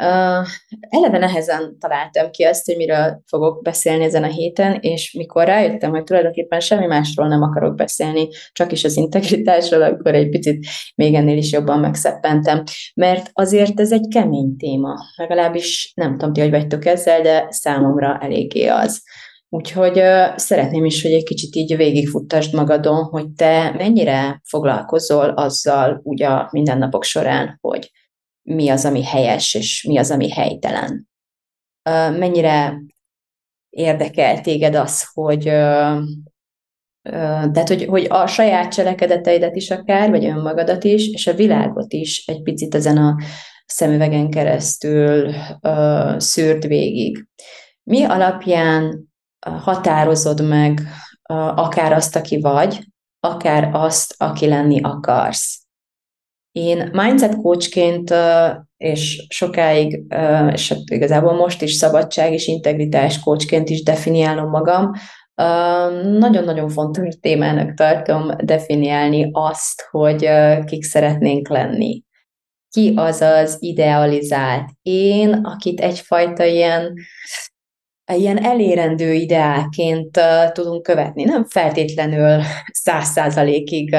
Uh, eleve nehezen találtam ki azt, hogy miről fogok beszélni ezen a héten, és mikor rájöttem, hogy tulajdonképpen semmi másról nem akarok beszélni, csak is az integritásról, akkor egy picit még ennél is jobban megszeppentem. Mert azért ez egy kemény téma, legalábbis nem tudom ti, hogy vagytok ezzel, de számomra eléggé az. Úgyhogy uh, szeretném is, hogy egy kicsit így végigfuttasd magadon, hogy te mennyire foglalkozol azzal úgy a mindennapok során, hogy mi az, ami helyes, és mi az, ami helytelen. Mennyire érdekel téged az, hogy tehát, hogy, hogy a saját cselekedeteidet is akár, vagy önmagadat is, és a világot is egy picit ezen a szemüvegen keresztül szűrt végig. Mi alapján határozod meg akár azt, aki vagy, akár azt, aki lenni akarsz? Én mindset coachként, és sokáig, és hát igazából most is szabadság és integritás coachként is definiálom magam, nagyon-nagyon fontos témának tartom definiálni azt, hogy kik szeretnénk lenni. Ki az az idealizált én, akit egyfajta ilyen, ilyen elérendő ideálként tudunk követni. Nem feltétlenül száz százalékig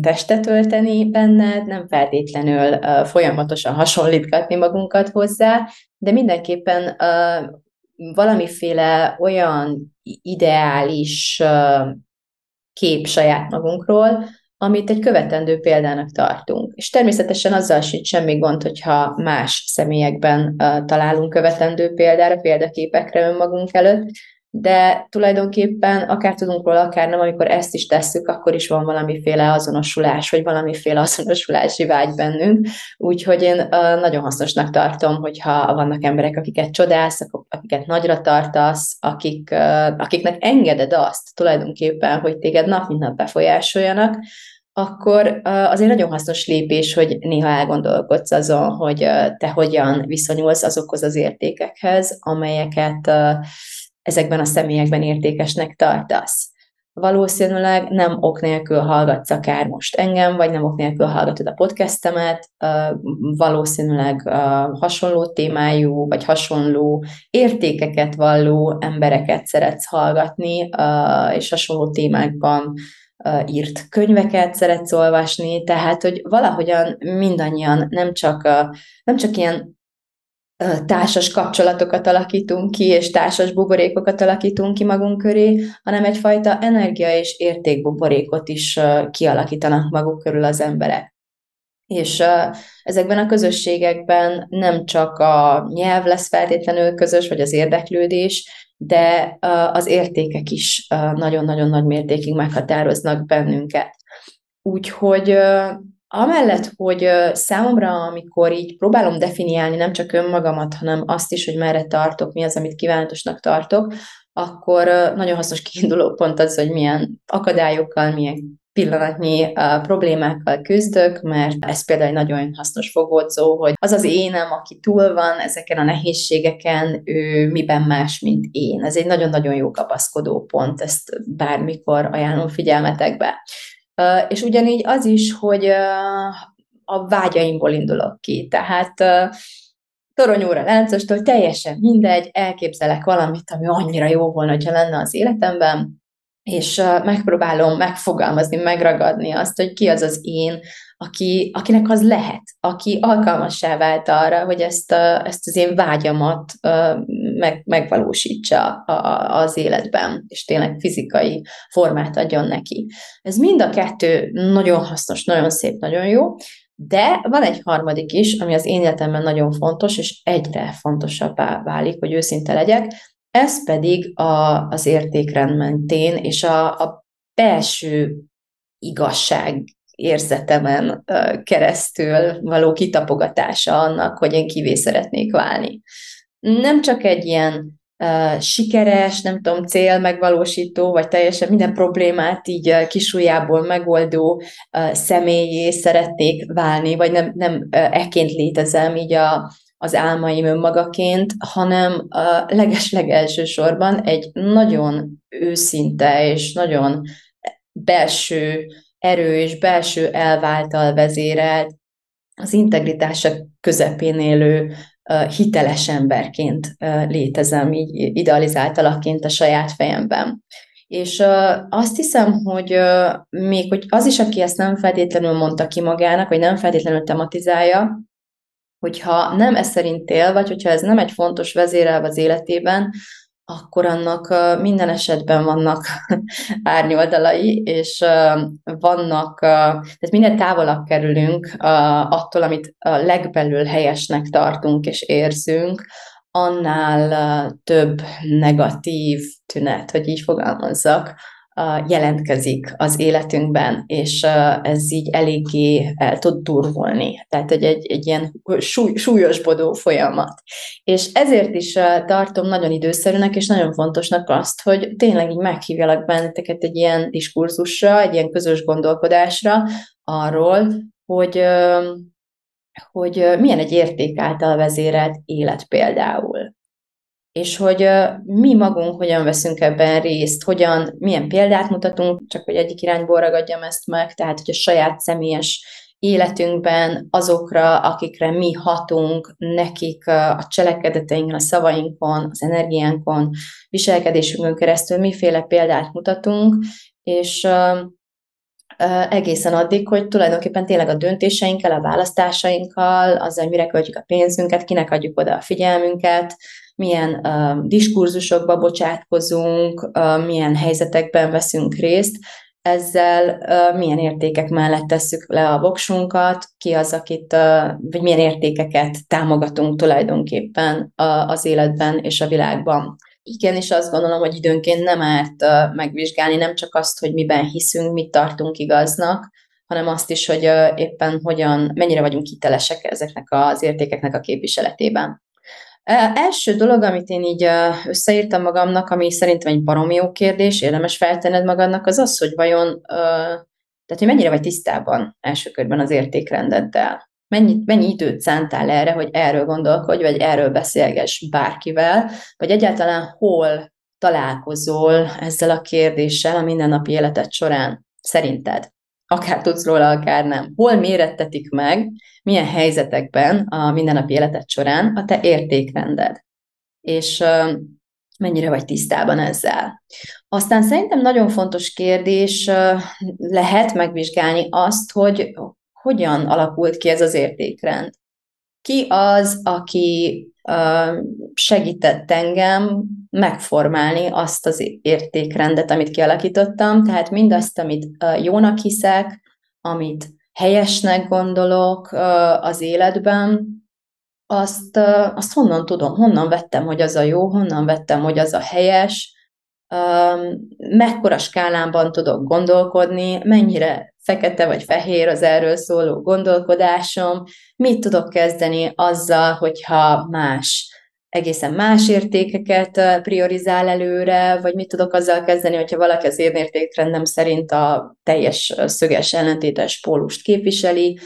testet ölteni benned, nem feltétlenül uh, folyamatosan hasonlítgatni magunkat hozzá, de mindenképpen uh, valamiféle olyan ideális uh, kép saját magunkról, amit egy követendő példának tartunk. És természetesen azzal sincs semmi gond, hogyha más személyekben uh, találunk követendő példára, példaképekre önmagunk előtt, de tulajdonképpen akár tudunk róla, akár nem, amikor ezt is tesszük, akkor is van valamiféle azonosulás, vagy valamiféle azonosulási vágy bennünk, úgyhogy én nagyon hasznosnak tartom, hogyha vannak emberek, akiket csodálsz, akiket nagyra tartasz, akik, akiknek engeded azt tulajdonképpen, hogy téged nap mint nap befolyásoljanak, akkor azért nagyon hasznos lépés, hogy néha elgondolkodsz azon, hogy te hogyan viszonyulsz azokhoz az értékekhez, amelyeket ezekben a személyekben értékesnek tartasz. Valószínűleg nem ok nélkül hallgatsz akár most engem, vagy nem ok nélkül hallgatod a podcastemet, valószínűleg hasonló témájú, vagy hasonló értékeket valló embereket szeretsz hallgatni, és hasonló témákban írt könyveket szeretsz olvasni, tehát, hogy valahogyan mindannyian nem csak, nem csak ilyen társas kapcsolatokat alakítunk ki, és társas buborékokat alakítunk ki magunk köré, hanem egyfajta energia és értékbuborékot is kialakítanak maguk körül az emberek. És ezekben a közösségekben nem csak a nyelv lesz feltétlenül közös, vagy az érdeklődés, de az értékek is nagyon-nagyon nagy mértékig meghatároznak bennünket. Úgyhogy Amellett, hogy számomra, amikor így próbálom definiálni nem csak önmagamat, hanem azt is, hogy merre tartok, mi az, amit kívánatosnak tartok, akkor nagyon hasznos kiinduló pont az, hogy milyen akadályokkal, milyen pillanatnyi problémákkal küzdök, mert ez például egy nagyon hasznos fogódzó, hogy az az énem, aki túl van ezeken a nehézségeken, ő miben más, mint én. Ez egy nagyon-nagyon jó kapaszkodó pont, ezt bármikor ajánlom figyelmetekbe. És ugyanígy az is, hogy a vágyaimból indulok ki. Tehát toronyóra láncostól teljesen mindegy, elképzelek valamit, ami annyira jó volna, hogyha lenne az életemben, és megpróbálom megfogalmazni, megragadni azt, hogy ki az az én, aki, akinek az lehet, aki alkalmassá vált arra, hogy ezt, ezt az én vágyamat meg, megvalósítsa a, az életben, és tényleg fizikai formát adjon neki. Ez mind a kettő nagyon hasznos, nagyon szép, nagyon jó, de van egy harmadik is, ami az én életemben nagyon fontos, és egyre fontosabbá válik, hogy őszinte legyek, ez pedig a, az értékrend mentén, és a, a belső igazság érzetemen keresztül való kitapogatása annak, hogy én kivé szeretnék válni. Nem csak egy ilyen uh, sikeres, nem tudom, cél megvalósító, vagy teljesen minden problémát így uh, kisújából megoldó uh, személyé szeretnék válni, vagy nem, nem uh, ekként létezem így a, az álmaim önmagaként, hanem a leges-legelső sorban egy nagyon őszinte és nagyon belső erő és belső elváltal vezérelt, az integritása közepén élő hiteles emberként létezem, így idealizált alakként a saját fejemben. És azt hiszem, hogy még hogy az is, aki ezt nem feltétlenül mondta ki magának, vagy nem feltétlenül tematizálja, hogyha nem ez szerint él, vagy hogyha ez nem egy fontos vezérelv az életében, akkor annak minden esetben vannak árnyoldalai, és vannak, tehát minél távolabb kerülünk attól, amit legbelül helyesnek tartunk és érzünk, annál több negatív tünet, hogy így fogalmazzak, jelentkezik az életünkben, és ez így eléggé el tud durvulni. Tehát, hogy egy, egy ilyen súly, súlyosbodó folyamat. És ezért is tartom nagyon időszerűnek és nagyon fontosnak azt, hogy tényleg így meghívjalak benneteket egy ilyen diskurzusra, egy ilyen közös gondolkodásra arról, hogy hogy milyen egy érték által vezérelt élet például és hogy mi magunk hogyan veszünk ebben részt, hogyan, milyen példát mutatunk, csak hogy egyik irányból ragadjam ezt meg, tehát hogy a saját személyes életünkben azokra, akikre mi hatunk, nekik a cselekedeteinkon, a szavainkon, az energiánkon, viselkedésünkön keresztül miféle példát mutatunk, és egészen addig, hogy tulajdonképpen tényleg a döntéseinkkel, a választásainkkal, azzal, mire költjük a pénzünket, kinek adjuk oda a figyelmünket, milyen uh, diskurzusokba bocsátkozunk, uh, milyen helyzetekben veszünk részt, ezzel uh, milyen értékek mellett tesszük le a voksunkat, ki az, akit, uh, vagy milyen értékeket támogatunk tulajdonképpen uh, az életben és a világban. Igen, és azt gondolom, hogy időnként nem árt uh, megvizsgálni nem csak azt, hogy miben hiszünk, mit tartunk igaznak, hanem azt is, hogy uh, éppen hogyan, mennyire vagyunk hitelesek ezeknek az értékeknek a képviseletében. Első dolog, amit én így összeírtam magamnak, ami szerintem egy baromi jó kérdés, érdemes feltenned magadnak, az az, hogy vajon, tehát hogy mennyire vagy tisztában első körben az értékrendeddel. Mennyi, mennyi időt szántál erre, hogy erről gondolkodj, vagy erről beszélgess bárkivel, vagy egyáltalán hol találkozol ezzel a kérdéssel a mindennapi életed során, szerinted? Akár tudsz róla, akár nem. Hol mérettetik meg, milyen helyzetekben a mindennapi életed során a te értékrended, és mennyire vagy tisztában ezzel. Aztán szerintem nagyon fontos kérdés lehet megvizsgálni azt, hogy hogyan alakult ki ez az értékrend. Ki az, aki segített engem megformálni azt az értékrendet, amit kialakítottam, tehát mindazt, amit jónak hiszek, amit helyesnek gondolok az életben, azt, azt honnan tudom, honnan vettem, hogy az a jó, honnan vettem, hogy az a helyes, mekkora skálánban tudok gondolkodni, mennyire fekete vagy fehér az erről szóló gondolkodásom, mit tudok kezdeni azzal, hogyha más egészen más értékeket priorizál előre, vagy mit tudok azzal kezdeni, hogyha valaki az én értékrendem szerint a teljes szöges ellentétes pólust képviseli,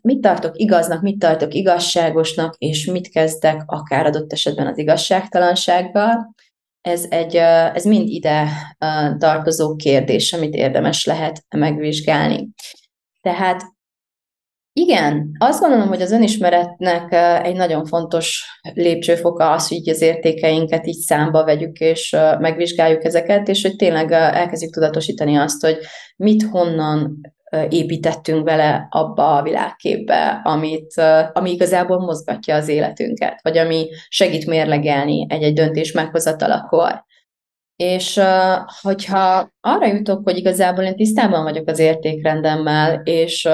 mit tartok igaznak, mit tartok igazságosnak, és mit kezdek akár adott esetben az igazságtalansággal. Ez, egy, ez mind ide tartozó kérdés, amit érdemes lehet megvizsgálni. Tehát igen, azt gondolom, hogy az önismeretnek egy nagyon fontos lépcsőfoka az, hogy az értékeinket így számba vegyük, és megvizsgáljuk ezeket, és hogy tényleg elkezdjük tudatosítani azt, hogy mit honnan építettünk vele abba a világképbe, amit, ami igazából mozgatja az életünket, vagy ami segít mérlegelni egy-egy döntés meghozatalakor. És hogyha arra jutok, hogy igazából én tisztában vagyok az értékrendemmel, és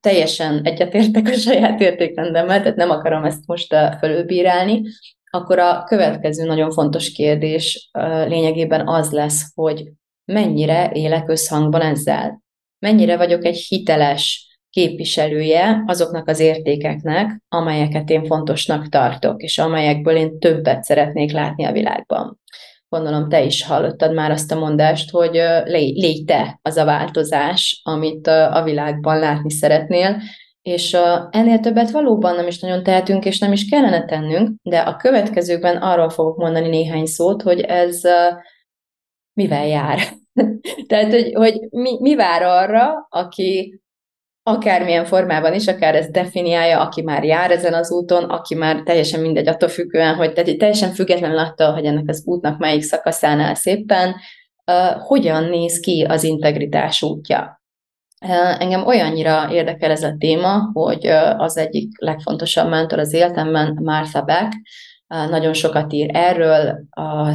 teljesen egyetértek a saját értékrendemmel, tehát nem akarom ezt most fölülbírálni, akkor a következő nagyon fontos kérdés lényegében az lesz, hogy mennyire élek összhangban ezzel. mennyire vagyok egy hiteles képviselője azoknak az értékeknek, amelyeket én fontosnak tartok, és amelyekből én többet szeretnék látni a világban. Gondolom te is hallottad már azt a mondást, hogy légy te az a változás, amit a világban látni szeretnél, és ennél többet valóban nem is nagyon tehetünk, és nem is kellene tennünk, de a következőkben arról fogok mondani néhány szót, hogy ez mivel jár. Tehát, hogy, hogy mi, mi vár arra, aki akármilyen formában is, akár ez definiálja, aki már jár ezen az úton, aki már teljesen mindegy attól függően, hogy teljesen függetlenül attól, hogy ennek az útnak melyik szakaszánál szépen, uh, hogyan néz ki az integritás útja. Engem olyannyira érdekel ez a téma, hogy az egyik legfontosabb mentor az életemben, Martha Beck, nagyon sokat ír erről,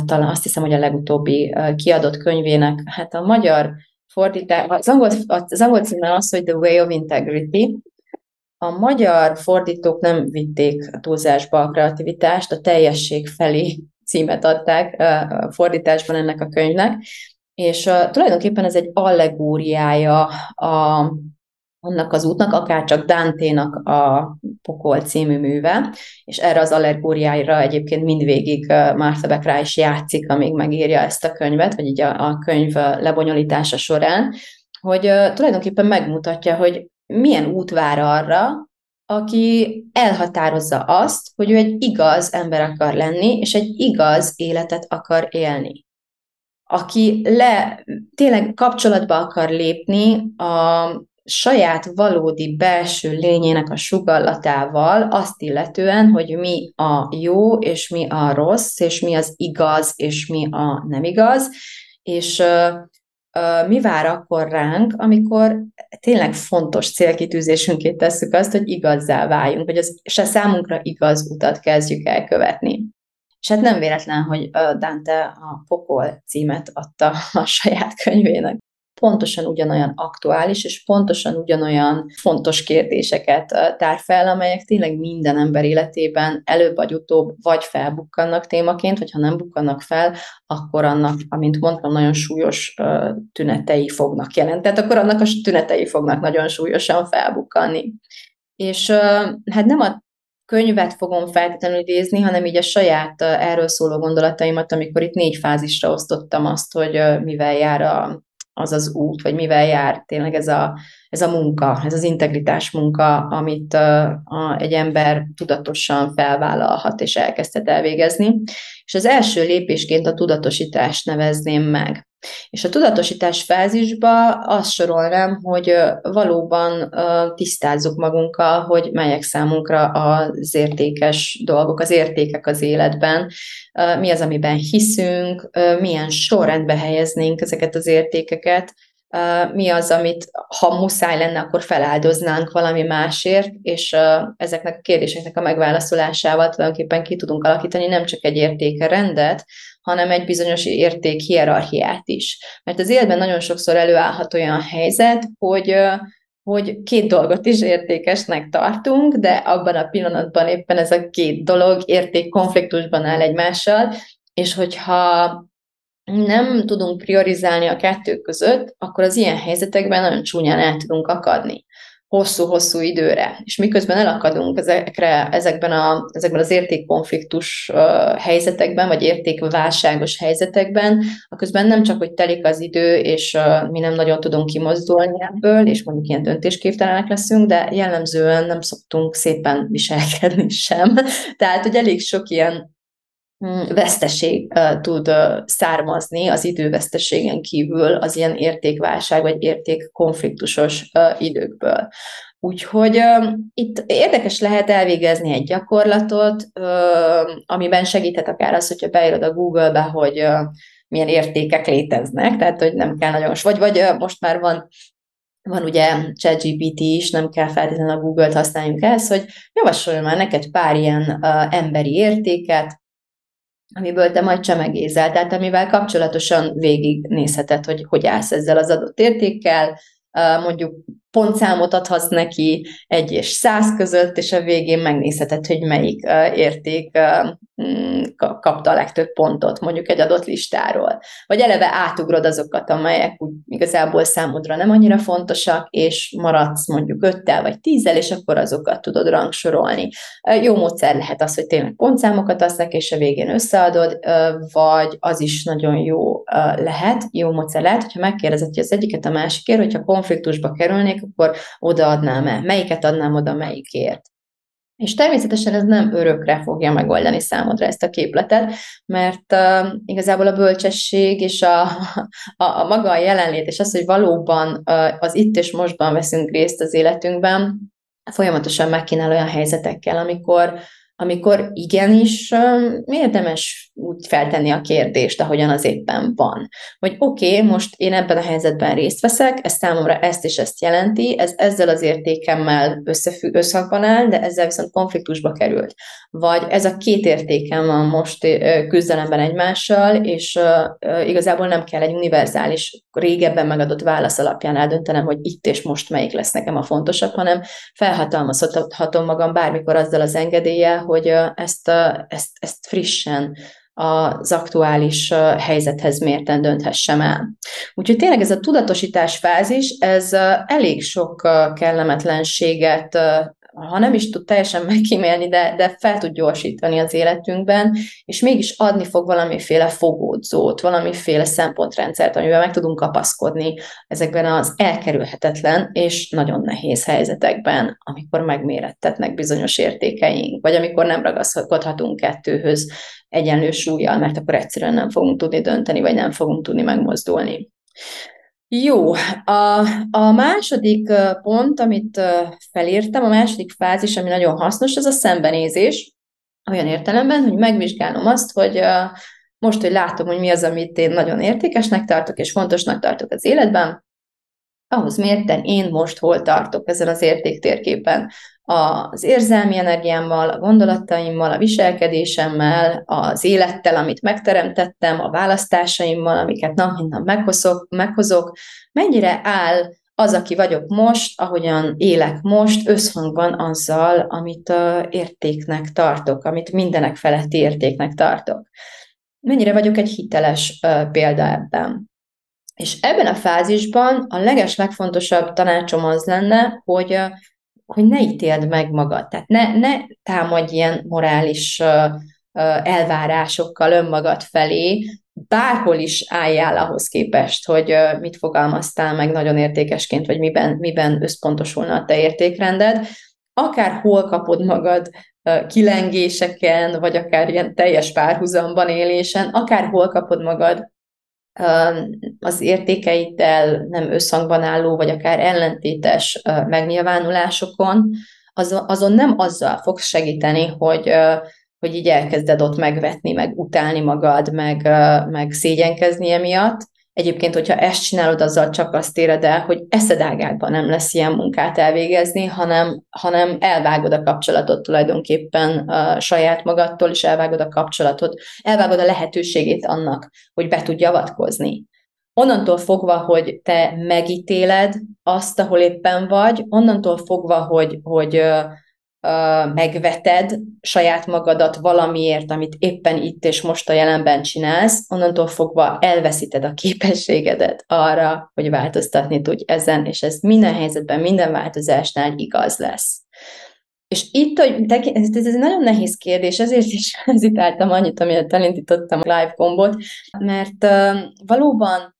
talán azt hiszem, hogy a legutóbbi kiadott könyvének, hát a magyar fordítás, az angol, az angol az, hogy The Way of Integrity. A magyar fordítók nem vitték a túlzásba a kreativitást, a teljesség felé címet adták a fordításban ennek a könyvnek, és uh, tulajdonképpen ez egy allegóriája a, annak az útnak, akár csak Dante-nak a Pokol című műve, és erre az allegóriáira egyébként mindvégig Martha Beck rá is játszik, amíg megírja ezt a könyvet, vagy így a, a könyv lebonyolítása során, hogy uh, tulajdonképpen megmutatja, hogy milyen út vár arra, aki elhatározza azt, hogy ő egy igaz ember akar lenni, és egy igaz életet akar élni. Aki le, tényleg kapcsolatba akar lépni a saját valódi belső lényének a sugallatával azt illetően, hogy mi a jó, és mi a rossz, és mi az igaz, és mi a nem igaz, és mi vár akkor ránk, amikor tényleg fontos célkitűzésünként tesszük azt, hogy igazzá váljunk, hogy az se számunkra igaz utat kezdjük el követni. És hát nem véletlen, hogy Dante a Pokol címet adta a saját könyvének pontosan ugyanolyan aktuális, és pontosan ugyanolyan fontos kérdéseket tár fel, amelyek tényleg minden ember életében előbb vagy utóbb vagy felbukkannak témaként, vagy ha nem bukkannak fel, akkor annak, amint mondtam, nagyon súlyos tünetei fognak jelenteni. Tehát akkor annak a tünetei fognak nagyon súlyosan felbukkanni. És hát nem a könyvet fogom feltétlenül idézni, hanem így a saját erről szóló gondolataimat, amikor itt négy fázisra osztottam azt, hogy mivel jár a, az az út, vagy mivel jár. Tényleg ez a, ez a munka, ez az integritás munka, amit uh, a, egy ember tudatosan felvállalhat és elkezdhet elvégezni. És az első lépésként a tudatosítást nevezném meg. És a tudatosítás fázisba azt sorolnám, hogy valóban tisztázzuk magunkkal, hogy melyek számunkra az értékes dolgok, az értékek az életben, mi az, amiben hiszünk, milyen sorrendbe helyeznénk ezeket az értékeket, mi az, amit ha muszáj lenne, akkor feláldoznánk valami másért, és ezeknek a kérdéseknek a megválaszolásával tulajdonképpen ki tudunk alakítani nem csak egy értékerendet, hanem egy bizonyos érték hierarchiát is. Mert az életben nagyon sokszor előállhat olyan helyzet, hogy hogy két dolgot is értékesnek tartunk, de abban a pillanatban éppen ez a két dolog érték konfliktusban áll egymással, és hogyha nem tudunk priorizálni a kettő között, akkor az ilyen helyzetekben nagyon csúnyán el tudunk akadni hosszú-hosszú időre. És miközben elakadunk ezekre, ezekben, a, ezekben az értékkonfliktus helyzetekben, vagy értékválságos helyzetekben, közben nem csak, hogy telik az idő, és mi nem nagyon tudunk kimozdulni ebből, és mondjuk ilyen döntésképtelenek leszünk, de jellemzően nem szoktunk szépen viselkedni sem. Tehát, hogy elég sok ilyen veszteség tud származni az időveszteségen kívül az ilyen értékválság vagy értékkonfliktusos időkből. Úgyhogy uh, itt érdekes lehet elvégezni egy gyakorlatot, uh, amiben segíthet akár az, hogyha beírod a Google-be, hogy uh, milyen értékek léteznek, tehát hogy nem kell nagyon, vagy, vagy uh, most már van van ugye ChatGPT is, nem kell feltétlenül a Google-t használjunk ehhez, hogy javasolj már neked pár ilyen uh, emberi értéket, amiből te majd csemegézel, tehát amivel kapcsolatosan végignézheted, hogy hogy állsz ezzel az adott értékkel, mondjuk pontszámot adhatsz neki egy és száz között, és a végén megnézheted, hogy melyik érték mm, kapta a legtöbb pontot mondjuk egy adott listáról. Vagy eleve átugrod azokat, amelyek úgy igazából számodra nem annyira fontosak, és maradsz mondjuk öttel vagy tízzel, és akkor azokat tudod rangsorolni. Jó módszer lehet az, hogy tényleg pontszámokat adsz és a végén összeadod, vagy az is nagyon jó lehet, jó módszer lehet, hogyha megkérdezed, hogy az egyiket a másikért, hogyha konfliktusba kerülnék, akkor odaadnám-e, melyiket adnám oda melyikért. És természetesen ez nem örökre fogja megoldani számodra ezt a képletet, mert uh, igazából a bölcsesség és a, a, a maga a jelenlét, és az, hogy valóban uh, az itt és mostban veszünk részt az életünkben, folyamatosan megkínál olyan helyzetekkel, amikor amikor igenis érdemes úgy feltenni a kérdést, ahogyan az éppen van. Hogy oké, okay, most én ebben a helyzetben részt veszek, ez számomra ezt és ezt jelenti, ez ezzel az értékemmel összefügg, összhangban áll, de ezzel viszont konfliktusba került. Vagy ez a két értékem van most küzdelemben egymással, és igazából nem kell egy univerzális, régebben megadott válasz alapján eldöntenem, hogy itt és most melyik lesz nekem a fontosabb, hanem felhatalmazhatom magam bármikor azzal az engedéllyel, hogy ezt, ezt, ezt frissen az aktuális helyzethez mérten dönthessem el. Úgyhogy tényleg ez a tudatosítás fázis, ez elég sok kellemetlenséget ha nem is tud teljesen megkímélni, de, de fel tud gyorsítani az életünkben, és mégis adni fog valamiféle fogódzót, valamiféle szempontrendszert, amivel meg tudunk kapaszkodni ezekben az elkerülhetetlen és nagyon nehéz helyzetekben, amikor megmérettetnek bizonyos értékeink, vagy amikor nem ragaszkodhatunk kettőhöz egyenlő súlyjal, mert akkor egyszerűen nem fogunk tudni dönteni, vagy nem fogunk tudni megmozdulni. Jó, a, a második pont, amit felírtam, a második fázis, ami nagyon hasznos, az a szembenézés, olyan értelemben, hogy megvizsgálom azt, hogy most, hogy látom, hogy mi az, amit én nagyon értékesnek tartok, és fontosnak tartok az életben, ahhoz mérten én most hol tartok ezen az értéktérképen az érzelmi energiámmal, a gondolataimmal, a viselkedésemmel, az élettel, amit megteremtettem, a választásaimmal, amiket nap mint nap meghozok, meghozok, mennyire áll az, aki vagyok most, ahogyan élek most, összhangban azzal, amit értéknek tartok, amit mindenek feletti értéknek tartok. Mennyire vagyok egy hiteles példa ebben. És ebben a fázisban a leges legfontosabb tanácsom az lenne, hogy hogy ne ítéld meg magad. Tehát ne, ne támadj ilyen morális elvárásokkal önmagad felé, bárhol is álljál ahhoz képest, hogy mit fogalmaztál meg nagyon értékesként, vagy miben, miben összpontosulna a te értékrended, akár hol kapod magad kilengéseken, vagy akár ilyen teljes párhuzamban élésen, akár hol kapod magad az értékeiddel nem összhangban álló, vagy akár ellentétes megnyilvánulásokon, azon nem azzal fogsz segíteni, hogy, hogy így elkezded ott megvetni, meg utálni magad, meg, meg szégyenkezni emiatt, Egyébként, hogyha ezt csinálod, azzal csak azt éred el, hogy eszedágában nem lesz ilyen munkát elvégezni, hanem, hanem elvágod a kapcsolatot tulajdonképpen a saját magadtól, és elvágod a kapcsolatot, elvágod a lehetőségét annak, hogy be tudj avatkozni. Onnantól fogva, hogy te megítéled azt, ahol éppen vagy, onnantól fogva, hogy, hogy megveted saját magadat valamiért, amit éppen itt és most a jelenben csinálsz, onnantól fogva elveszíted a képességedet arra, hogy változtatni tudj ezen, és ez minden helyzetben, minden változásnál igaz lesz. És itt, hogy ez, ez egy nagyon nehéz kérdés, ezért is hezitáltam annyit, amiért elindítottam a live kombot, mert uh, valóban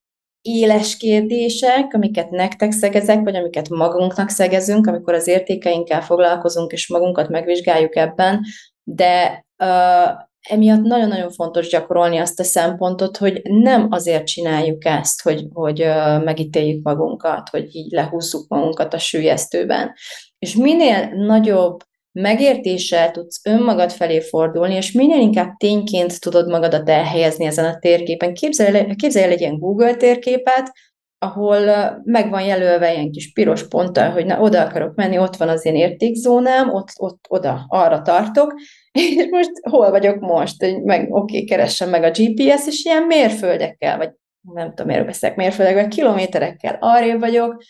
éles kérdések, amiket nektek szegezek, vagy amiket magunknak szegezünk, amikor az értékeinkkel foglalkozunk, és magunkat megvizsgáljuk ebben, de uh, emiatt nagyon-nagyon fontos gyakorolni azt a szempontot, hogy nem azért csináljuk ezt, hogy, hogy uh, megítéljük magunkat, hogy így lehúzzuk magunkat a sűjesztőben. És minél nagyobb megértéssel tudsz önmagad felé fordulni, és minél inkább tényként tudod magadat elhelyezni ezen a térképen. Képzelj el, képzelj el egy ilyen Google térképet, ahol meg van jelölve ilyen kis piros ponttal, hogy na, oda akarok menni, ott van az én értékzónám, ott, ott oda, arra tartok, és most hol vagyok most? Meg, oké, keressem meg a GPS, és ilyen mérföldekkel, vagy nem tudom, miért beszélek mérföldekkel, kilométerekkel arrébb vagyok,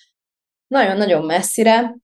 nagyon-nagyon messzire,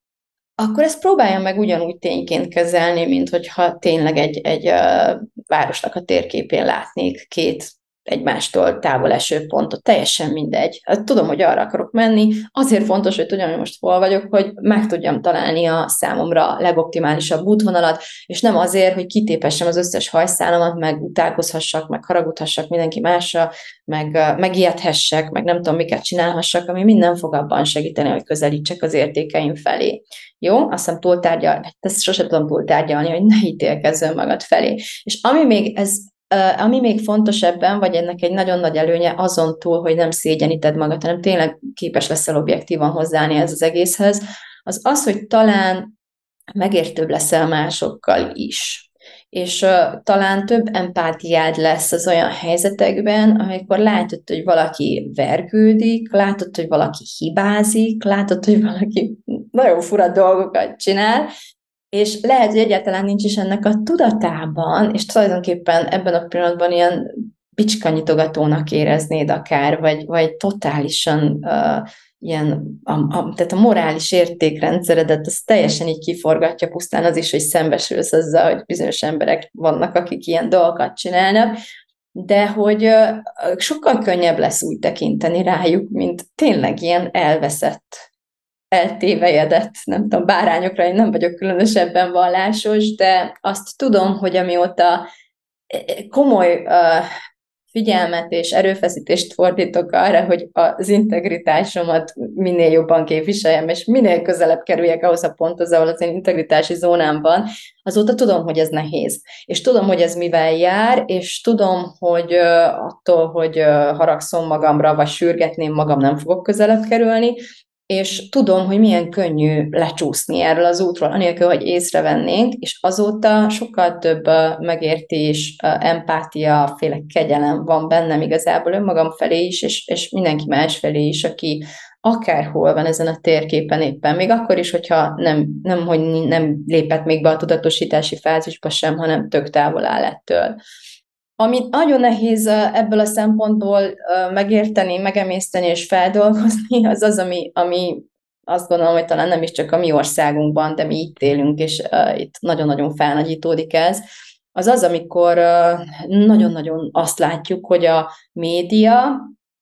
akkor ezt próbálja meg ugyanúgy tényként kezelni, mint hogyha tényleg egy, egy uh, városnak a térképén látnék két egymástól távol eső pontot, teljesen mindegy. Hát tudom, hogy arra akarok menni, azért fontos, hogy tudjam, hogy most hol vagyok, hogy meg tudjam találni a számomra legoptimálisabb útvonalat, és nem azért, hogy kitépessem az összes hajszálamat, meg utálkozhassak, meg haragudhassak mindenki másra, meg megijedhessek, meg nem tudom, miket csinálhassak, ami minden fog abban segíteni, hogy közelítsek az értékeim felé. Jó? Azt hiszem túltárgyal, ezt sosem tudom túltárgyalni, hogy ne ítélkezz magad felé. És ami még ez ami még fontos ebben, vagy ennek egy nagyon nagy előnye azon túl, hogy nem szégyeníted magad, hanem tényleg képes leszel objektívan hozzáállni ez az egészhez, az az, hogy talán megértőbb leszel másokkal is. És uh, talán több empátiád lesz az olyan helyzetekben, amikor látod, hogy valaki vergődik, látod, hogy valaki hibázik, látod, hogy valaki nagyon fura dolgokat csinál, és lehet, hogy egyáltalán nincs is ennek a tudatában, és tulajdonképpen ebben a pillanatban ilyen bicskanyitogatónak éreznéd akár, vagy, vagy totálisan uh, ilyen, a, a, tehát a morális értékrendszeredet, az teljesen így kiforgatja pusztán az is, hogy szembesülsz azzal, hogy bizonyos emberek vannak, akik ilyen dolgokat csinálnak, de hogy uh, sokkal könnyebb lesz úgy tekinteni rájuk, mint tényleg ilyen elveszett eltévejedett, nem tudom, bárányokra én nem vagyok különösebben vallásos, de azt tudom, hogy amióta komoly uh, figyelmet és erőfeszítést fordítok arra, hogy az integritásomat minél jobban képviseljem, és minél közelebb kerüljek ahhoz a ponthoz, ahol az én integritási zónám van, azóta tudom, hogy ez nehéz. És tudom, hogy ez mivel jár, és tudom, hogy attól, hogy haragszom magamra, vagy sürgetném magam, nem fogok közelebb kerülni, és tudom, hogy milyen könnyű lecsúszni erről az útról, anélkül, hogy észrevennénk, és azóta sokkal több megértés, empátia, féle kegyelem van bennem igazából önmagam felé is, és, és mindenki más felé is, aki akárhol van ezen a térképen éppen, még akkor is, hogyha nem, nem, hogy nem lépett még be a tudatosítási fázisba sem, hanem tök távol áll ettől. Amit nagyon nehéz ebből a szempontból megérteni, megemészteni és feldolgozni, az az, ami, ami azt gondolom, hogy talán nem is csak a mi országunkban, de mi itt élünk, és itt nagyon-nagyon felnagyítódik ez, az az, amikor nagyon-nagyon azt látjuk, hogy a média,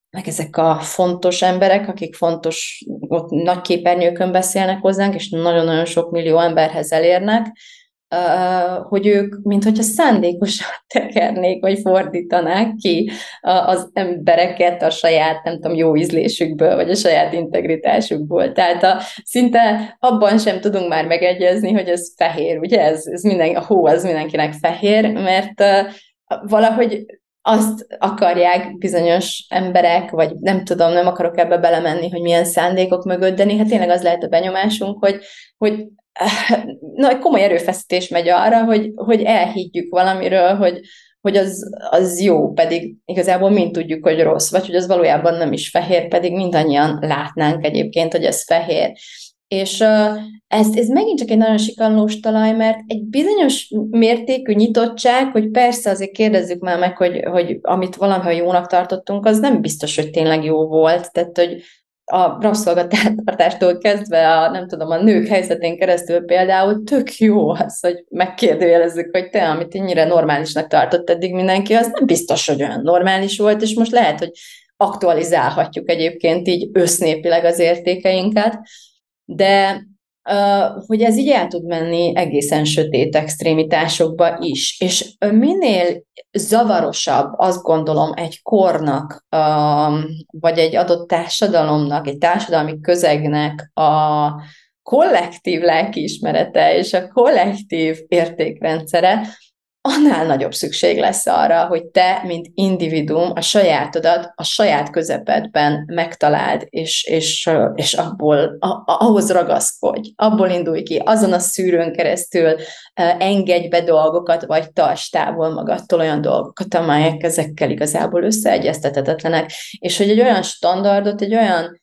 meg ezek a fontos emberek, akik fontos, ott nagy képernyőkön beszélnek hozzánk, és nagyon-nagyon sok millió emberhez elérnek, hogy ők, mint hogyha szándékosan tekernék, vagy fordítanák ki az embereket a saját, nem tudom, jó ízlésükből, vagy a saját integritásukból. Tehát a, szinte abban sem tudunk már megegyezni, hogy ez fehér, ugye? Ez, ez minden, a hó az mindenkinek fehér, mert valahogy azt akarják bizonyos emberek, vagy nem tudom, nem akarok ebbe belemenni, hogy milyen szándékok mögött, de néha tényleg az lehet a benyomásunk, hogy, hogy nagy komoly erőfeszítés megy arra, hogy, hogy elhiggyük valamiről, hogy, hogy az, az jó, pedig igazából mind tudjuk, hogy rossz, vagy hogy az valójában nem is fehér, pedig mindannyian látnánk egyébként, hogy ez fehér. És ez, ez megint csak egy nagyon sikallós talaj, mert egy bizonyos mértékű nyitottság, hogy persze azért kérdezzük már meg, hogy, hogy amit valamiha jónak tartottunk, az nem biztos, hogy tényleg jó volt. Tehát, hogy a rabszolgatartástól kezdve a, nem tudom, a nők helyzetén keresztül például tök jó az, hogy megkérdőjelezzük, hogy te, amit ennyire normálisnak tartott eddig mindenki, az nem biztos, hogy olyan normális volt, és most lehet, hogy aktualizálhatjuk egyébként így össznépileg az értékeinket, de hogy ez így el tud menni egészen sötét extrémitásokba is. És minél zavarosabb, azt gondolom, egy kornak, vagy egy adott társadalomnak, egy társadalmi közegnek a kollektív lelkiismerete és a kollektív értékrendszere, annál nagyobb szükség lesz arra, hogy te, mint individuum, a sajátodat a saját közepedben megtaláld, és, és, és abból, a, ahhoz ragaszkodj, abból indulj ki, azon a szűrőn keresztül engedj be dolgokat, vagy tarts távol magadtól olyan dolgokat, amelyek ezekkel igazából összeegyeztethetetlenek, és hogy egy olyan standardot, egy olyan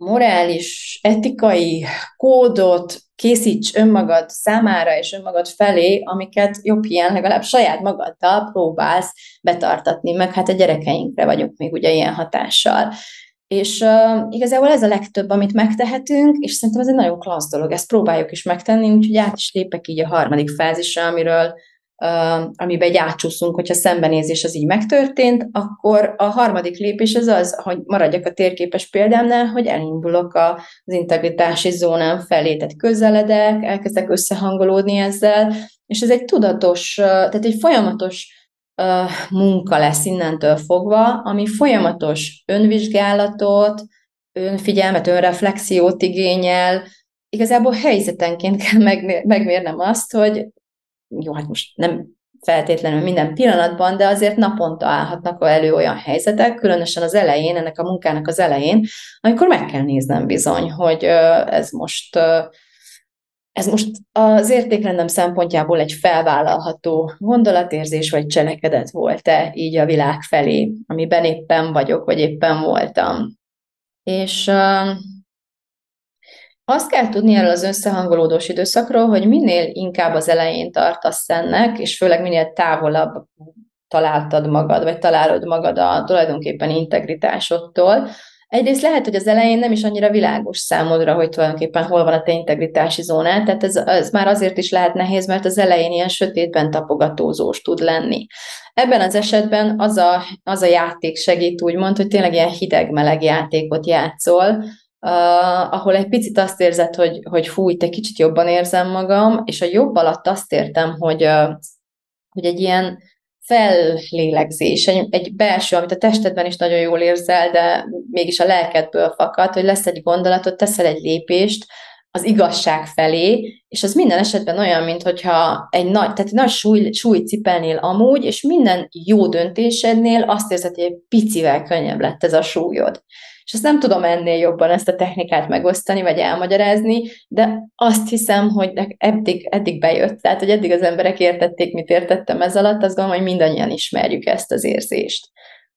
morális, etikai kódot készíts önmagad számára és önmagad felé, amiket jobb ilyen legalább saját magaddal próbálsz betartatni, meg hát a gyerekeinkre vagyunk még ugye ilyen hatással. És uh, igazából ez a legtöbb, amit megtehetünk, és szerintem ez egy nagyon klassz dolog, ezt próbáljuk is megtenni, úgyhogy át is lépek így a harmadik fázisra, amiről amiben egy átsúszunk, hogyha szembenézés az így megtörtént, akkor a harmadik lépés az az, hogy maradjak a térképes példámnál, hogy elindulok az integritási zónám felé, tehát közeledek, elkezdek összehangolódni ezzel, és ez egy tudatos, tehát egy folyamatos munka lesz innentől fogva, ami folyamatos önvizsgálatot, önfigyelmet, önreflexiót igényel, igazából helyzetenként kell megmérnem azt, hogy jó, hát most nem feltétlenül minden pillanatban, de azért naponta állhatnak elő olyan helyzetek, különösen az elején, ennek a munkának az elején, amikor meg kell néznem bizony, hogy ez most ez most az értékrendem szempontjából egy felvállalható gondolatérzés vagy cselekedet volt-e így a világ felé, amiben éppen vagyok, vagy éppen voltam. És azt kell tudni erről az összehangolódós időszakról, hogy minél inkább az elején tartasz ennek, és főleg minél távolabb találtad magad, vagy találod magad a tulajdonképpen integritásodtól, Egyrészt lehet, hogy az elején nem is annyira világos számodra, hogy tulajdonképpen hol van a te integritási zónát, tehát ez, ez már azért is lehet nehéz, mert az elején ilyen sötétben tapogatózós tud lenni. Ebben az esetben az a, az a játék segít úgymond, hogy tényleg ilyen hideg-meleg játékot játszol, Ahol egy picit azt érzed, hogy, hogy fúj, te kicsit jobban érzem magam, és a jobb alatt azt értem, hogy, uh, hogy egy ilyen fellélegzés, egy, egy belső, amit a testedben is nagyon jól érzel, de mégis a lelkedből fakad, hogy lesz egy gondolatot, teszel egy lépést az igazság felé, és az minden esetben olyan, mintha egy nagy, tehát egy nagy súly, súly cipelnél amúgy, és minden jó döntésednél azt érzed, hogy egy picivel könnyebb lett ez a súlyod. És ezt nem tudom ennél jobban ezt a technikát megosztani, vagy elmagyarázni, de azt hiszem, hogy eddig, eddig bejött. Tehát, hogy eddig az emberek értették, mit értettem ez alatt, azt gondolom, hogy mindannyian ismerjük ezt az érzést.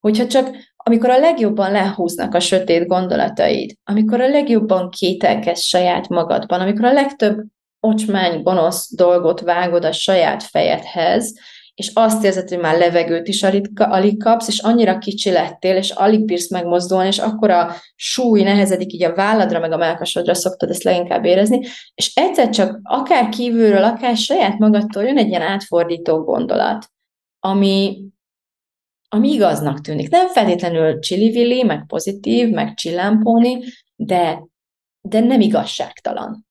Hogyha csak amikor a legjobban lehúznak a sötét gondolataid, amikor a legjobban kételkedsz saját magadban, amikor a legtöbb ocsmány, gonosz dolgot vágod a saját fejedhez, és azt érzed, hogy már levegőt is alig, alig kapsz, és annyira kicsi lettél, és alig bírsz megmozdulni, és akkor a súly nehezedik így a válladra, meg a melkasodra szoktad ezt leginkább érezni, és egyszer csak akár kívülről, akár saját magadtól jön egy ilyen átfordító gondolat, ami, ami igaznak tűnik. Nem feltétlenül csili meg pozitív, meg csillámpóni, de, de nem igazságtalan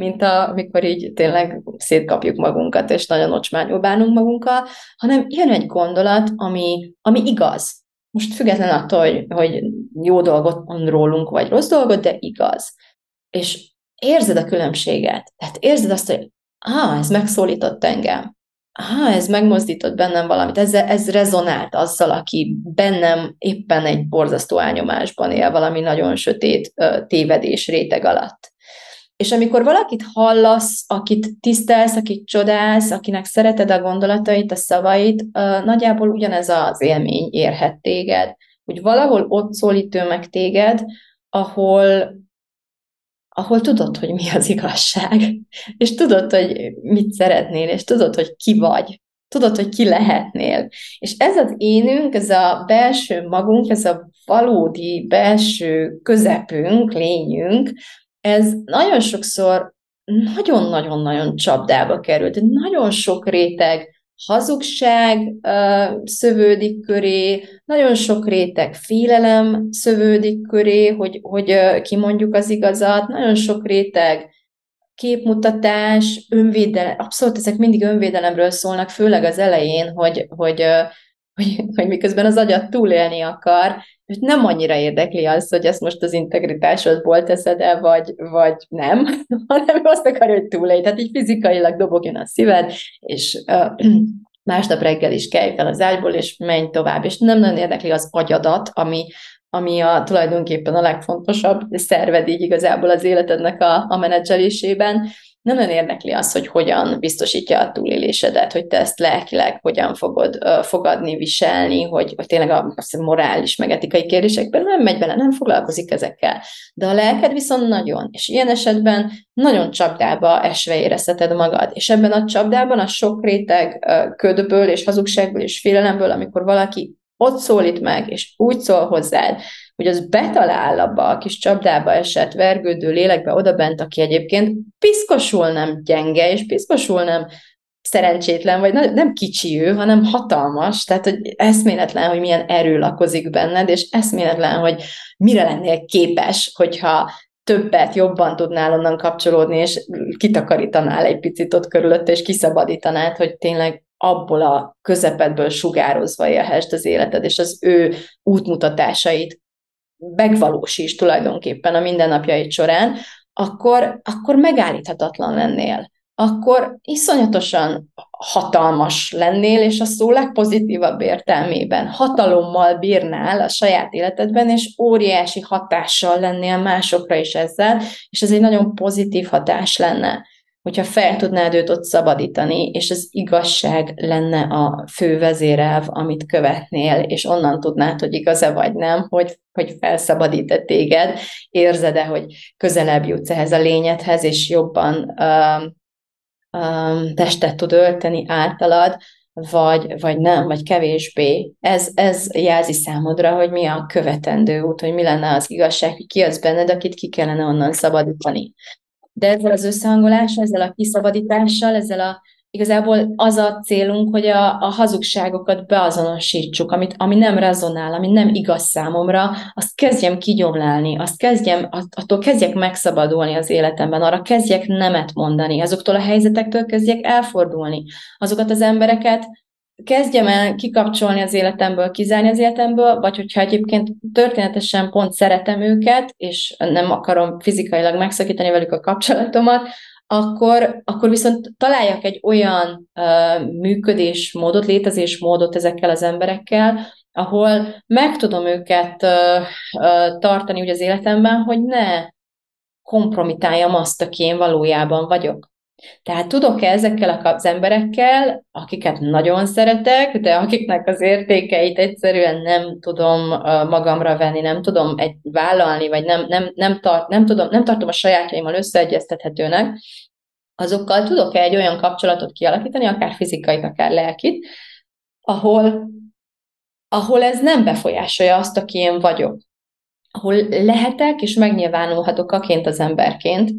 mint a, amikor így tényleg szétkapjuk magunkat, és nagyon ocsmányul bánunk magunkkal, hanem jön egy gondolat, ami, ami igaz. Most független attól, hogy, hogy jó dolgot mond rólunk, vagy rossz dolgot, de igaz. És érzed a különbséget. Tehát érzed azt, hogy ah, ez megszólított engem. Ah, ez megmozdított bennem valamit. Ez, ez rezonált azzal, aki bennem éppen egy borzasztó elnyomásban él, valami nagyon sötét tévedés réteg alatt. És amikor valakit hallasz, akit tisztelsz, akit csodálsz, akinek szereted a gondolatait, a szavait, nagyjából ugyanez az élmény érhet téged, hogy valahol ott szólít ő meg téged, ahol, ahol tudod, hogy mi az igazság, és tudod, hogy mit szeretnél, és tudod, hogy ki vagy, tudod, hogy ki lehetnél. És ez az énünk, ez a belső magunk, ez a valódi belső közepünk, lényünk, ez nagyon sokszor nagyon-nagyon-nagyon csapdába került. Nagyon sok réteg hazugság uh, szövődik köré, nagyon sok réteg félelem szövődik köré, hogy, hogy uh, kimondjuk az igazat, nagyon sok réteg képmutatás, önvédelem, abszolút ezek mindig önvédelemről szólnak, főleg az elején, hogy, hogy, uh, hogy, hogy miközben az agyat túlélni akar, és nem annyira érdekli az, hogy ezt most az integritásodból teszed el, vagy, vagy nem, hanem azt akarja, hogy túlélj. Tehát így fizikailag dobogjon a szíved, és uh, másnap reggel is kelj fel az ágyból, és menj tovább. És nem nagyon érdekli az agyadat, ami, ami a, tulajdonképpen a legfontosabb szerved így igazából az életednek a, a menedzselésében, nem nagyon érdekli az, hogy hogyan biztosítja a túlélésedet, hogy te ezt lelkileg hogyan fogod uh, fogadni, viselni, hogy, hogy tényleg a, a morális, meg etikai kérdésekben nem megy bele, nem foglalkozik ezekkel. De a lelked viszont nagyon, és ilyen esetben nagyon csapdába esve érezheted magad. És ebben a csapdában a sok réteg uh, ködből és hazugságból és félelemből, amikor valaki ott szólít meg, és úgy szól hozzád, hogy az betalál abba a kis csapdába esett, vergődő lélekbe odabent, aki egyébként piszkosul nem gyenge, és piszkosul nem szerencsétlen, vagy nem kicsi ő, hanem hatalmas, tehát hogy eszméletlen, hogy milyen erő lakozik benned, és eszméletlen, hogy mire lennél képes, hogyha többet, jobban tudnál onnan kapcsolódni, és kitakarítanál egy picit ott körülött, és kiszabadítanád, hogy tényleg abból a közepedből sugározva élhest az életed, és az ő útmutatásait megvalósíts tulajdonképpen a mindennapjaid során, akkor, akkor megállíthatatlan lennél. Akkor iszonyatosan hatalmas lennél, és a szó legpozitívabb értelmében hatalommal bírnál a saját életedben, és óriási hatással lennél másokra is ezzel, és ez egy nagyon pozitív hatás lenne, hogyha fel tudnád őt ott szabadítani, és az igazság lenne a fő vezérelv, amit követnél, és onnan tudnád, hogy igaz-e vagy nem, hogy, hogy felszabadít-e téged, érzed-e, hogy közelebb jutsz ehhez a lényedhez, és jobban uh, um, testet tud ölteni általad, vagy, vagy nem, vagy kevésbé. Ez, ez jelzi számodra, hogy mi a követendő út, hogy mi lenne az igazság, hogy ki az benned, akit ki kellene onnan szabadítani. De ezzel az összehangolással, ezzel a kiszabadítással, ezzel a igazából az a célunk, hogy a, a hazugságokat beazonosítsuk, amit, ami nem rezonál, ami nem igaz számomra, azt kezdjem kigyomlálni, azt kezdjem, attól kezdjek megszabadulni az életemben, arra kezdjek nemet mondani, azoktól a helyzetektől kezdjek elfordulni, azokat az embereket kezdjem el kikapcsolni az életemből, kizárni az életemből, vagy hogyha egyébként történetesen pont szeretem őket, és nem akarom fizikailag megszakítani velük a kapcsolatomat, akkor, akkor viszont találjak egy olyan uh, működésmódot, létezésmódot ezekkel az emberekkel, ahol meg tudom őket uh, uh, tartani úgy az életemben, hogy ne kompromitáljam azt, aki én valójában vagyok. Tehát tudok-e ezekkel az emberekkel, akiket nagyon szeretek, de akiknek az értékeit egyszerűen nem tudom magamra venni, nem tudom egy vállalni, vagy nem, nem, nem, tart, nem, tudom, nem tartom a sajátjaimmal összeegyeztethetőnek, azokkal tudok-e egy olyan kapcsolatot kialakítani, akár fizikait, akár lelkit, ahol, ahol ez nem befolyásolja azt, aki én vagyok. Ahol lehetek és megnyilvánulhatok aként az emberként,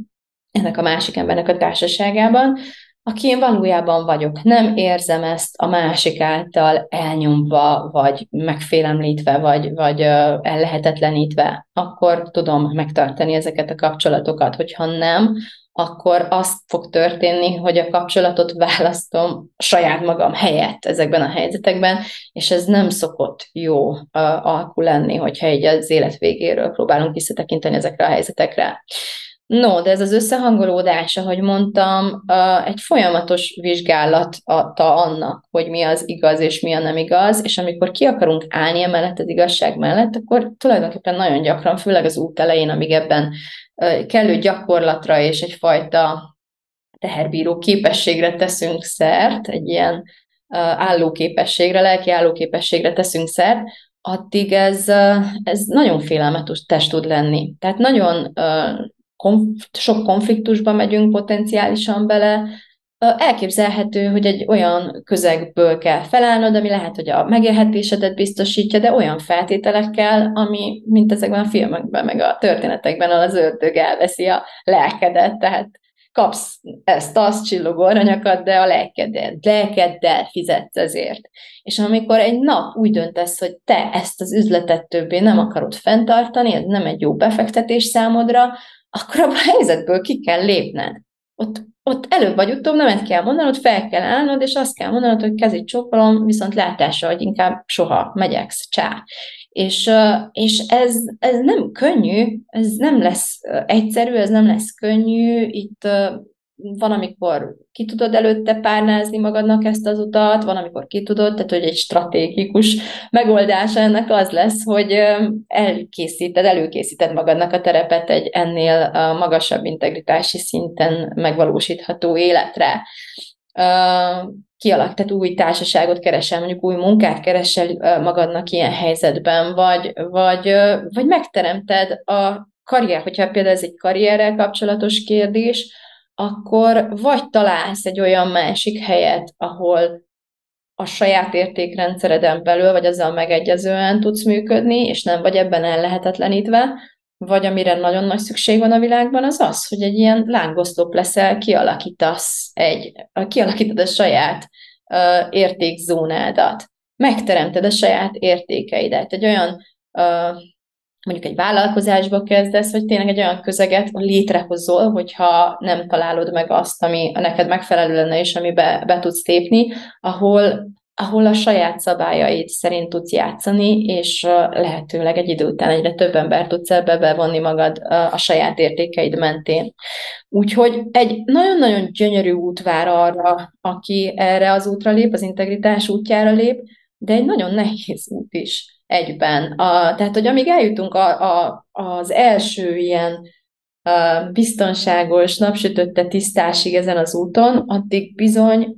ennek a másik embernek a társaságában, aki én valójában vagyok. Nem érzem ezt a másik által elnyomva, vagy megfélemlítve, vagy, vagy ellehetetlenítve, akkor tudom megtartani ezeket a kapcsolatokat. Hogyha nem, akkor az fog történni, hogy a kapcsolatot választom saját magam helyett ezekben a helyzetekben, és ez nem szokott jó uh, alkú lenni, hogyha egy az élet végéről próbálunk visszatekinteni ezekre a helyzetekre. No, de ez az összehangolódás, ahogy mondtam, egy folyamatos vizsgálata annak, hogy mi az igaz és mi a nem igaz, és amikor ki akarunk állni emellett az igazság mellett, akkor tulajdonképpen nagyon gyakran, főleg az út elején, amíg ebben kellő gyakorlatra és egyfajta teherbíró képességre teszünk szert, egy ilyen állóképességre, lelki állóképességre teszünk szert, addig ez, ez nagyon félelmetes test tud lenni. Tehát nagyon konf- sok konfliktusba megyünk potenciálisan bele, elképzelhető, hogy egy olyan közegből kell felállnod, ami lehet, hogy a megélhetésedet biztosítja, de olyan feltételekkel, ami, mint ezekben a filmekben, meg a történetekben, az ördög elveszi a lelkedet, tehát kapsz ezt, azt csillogó aranyakat, de a lelkeddel, lelkeddel fizetsz ezért. És amikor egy nap úgy döntesz, hogy te ezt az üzletet többé nem akarod fenntartani, ez nem egy jó befektetés számodra, akkor abban a helyzetből ki kell lépned. Ott, ott előbb vagy utóbb nem kell mondanod, fel kell állnod, és azt kell mondanod, hogy kezét csókolom, viszont látásra, hogy inkább soha megyeksz, csá. És, és ez, ez nem könnyű, ez nem lesz egyszerű, ez nem lesz könnyű, itt van, amikor ki tudod előtte párnázni magadnak ezt az utat, van, amikor ki tudod, tehát hogy egy stratégikus megoldás ennek az lesz, hogy elkészíted, előkészíted magadnak a terepet egy ennél magasabb integritási szinten megvalósítható életre. Kialak, tehát új társaságot keresel, mondjuk új munkát keresel magadnak ilyen helyzetben, vagy, vagy, vagy megteremted a karrier, hogyha például ez egy karrierrel kapcsolatos kérdés, akkor vagy találsz egy olyan másik helyet, ahol, a saját értékrendszereden belül, vagy azzal megegyezően tudsz működni, és nem vagy ebben ellehetetlenítve, vagy amire nagyon nagy szükség van a világban, az az, hogy egy ilyen lángoszlop leszel, kialakítasz egy, kialakítod a saját uh, értékzónádat, megteremted a saját értékeidet, egy olyan uh, mondjuk egy vállalkozásba kezdesz, vagy tényleg egy olyan közeget létrehozol, hogyha nem találod meg azt, ami neked megfelelő lenne, és amibe be tudsz tépni, ahol, ahol a saját szabályaid szerint tudsz játszani, és lehetőleg egy idő után egyre több ember tudsz ebbe bevonni magad a saját értékeid mentén. Úgyhogy egy nagyon-nagyon gyönyörű út vár arra, aki erre az útra lép, az integritás útjára lép, de egy nagyon nehéz út is egyben. A, tehát, hogy amíg eljutunk a, a, az első ilyen a biztonságos, napsütötte tisztásig ezen az úton, addig bizony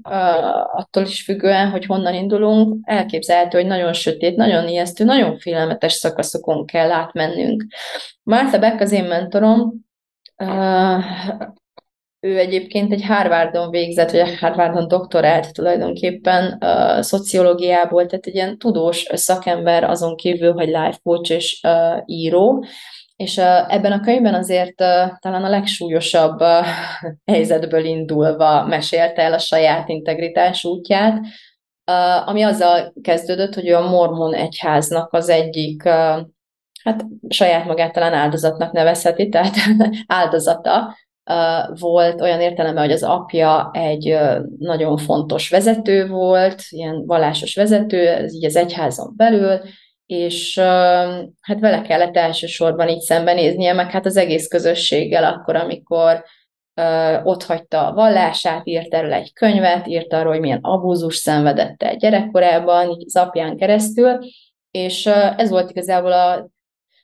attól is függően, hogy honnan indulunk, elképzelhető, hogy nagyon sötét, nagyon ijesztő, nagyon félelmetes szakaszokon kell átmennünk. Márta Beck az én mentorom, ő egyébként egy Harvardon végzett, vagy a Harvardon doktorált tulajdonképpen uh, szociológiából, tehát egy ilyen tudós szakember azon kívül, hogy life coach és uh, író, és uh, ebben a könyvben azért uh, talán a legsúlyosabb uh, helyzetből indulva mesélte el a saját integritás útját, uh, ami azzal kezdődött, hogy ő a mormon egyháznak az egyik, uh, hát saját magát talán áldozatnak nevezheti, tehát áldozata, volt olyan értelemben, hogy az apja egy nagyon fontos vezető volt, ilyen vallásos vezető, ez így az egyházon belül, és hát vele kellett elsősorban így szembenéznie, meg hát az egész közösséggel akkor, amikor ott hagyta a vallását, írt erről egy könyvet, írt arról, hogy milyen abúzus szenvedette gyerekkorában, így az apján keresztül, és ez volt igazából a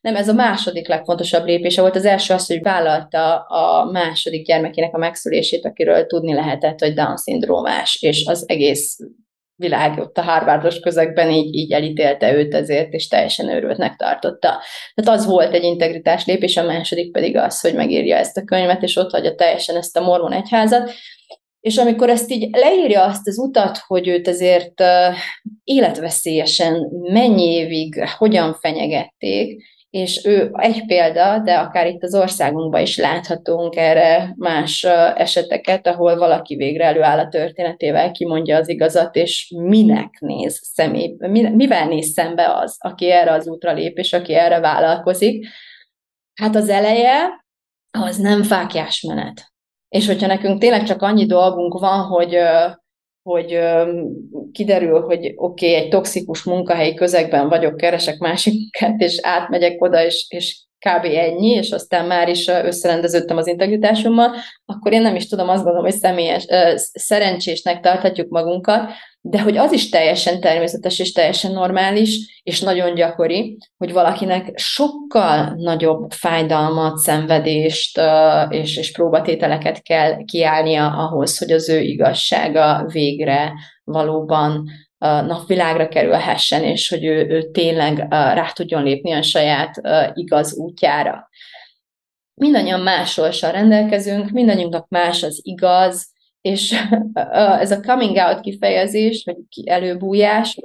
nem, ez a második legfontosabb lépése volt. Az első az, hogy vállalta a második gyermekének a megszülését, akiről tudni lehetett, hogy Down-szindrómás, és az egész világ ott a Harvardos közegben így, így elítélte őt ezért, és teljesen őrültnek tartotta. Tehát az volt egy integritás lépés, a második pedig az, hogy megírja ezt a könyvet, és ott hagyja teljesen ezt a mormon egyházat, és amikor ezt így leírja azt az utat, hogy őt azért uh, életveszélyesen mennyi évig hogyan fenyegették, és ő egy példa, de akár itt az országunkban is láthatunk erre más eseteket, ahol valaki végre előáll a történetével, kimondja az igazat, és minek néz személy, mivel néz szembe az, aki erre az útra lép, és aki erre vállalkozik. Hát az eleje, az nem fákjás menet. És hogyha nekünk tényleg csak annyi dolgunk van, hogy hogy kiderül, hogy oké, okay, egy toxikus munkahelyi közegben vagyok, keresek másik munkát, és átmegyek oda, és, és kb. ennyi, és aztán már is összerendeződtem az integritásommal, akkor én nem is tudom, azt gondolom, hogy személyes, szerencsésnek tarthatjuk magunkat, de hogy az is teljesen természetes és teljesen normális, és nagyon gyakori, hogy valakinek sokkal nagyobb fájdalmat, szenvedést és, és próbatételeket kell kiállnia ahhoz, hogy az ő igazsága végre valóban napvilágra kerülhessen, és hogy ő, ő tényleg rá tudjon lépni a saját igaz útjára. Mindannyian más sorssal rendelkezünk, mindannyiunknak más az igaz, és ez a coming out kifejezés, vagy előbújás,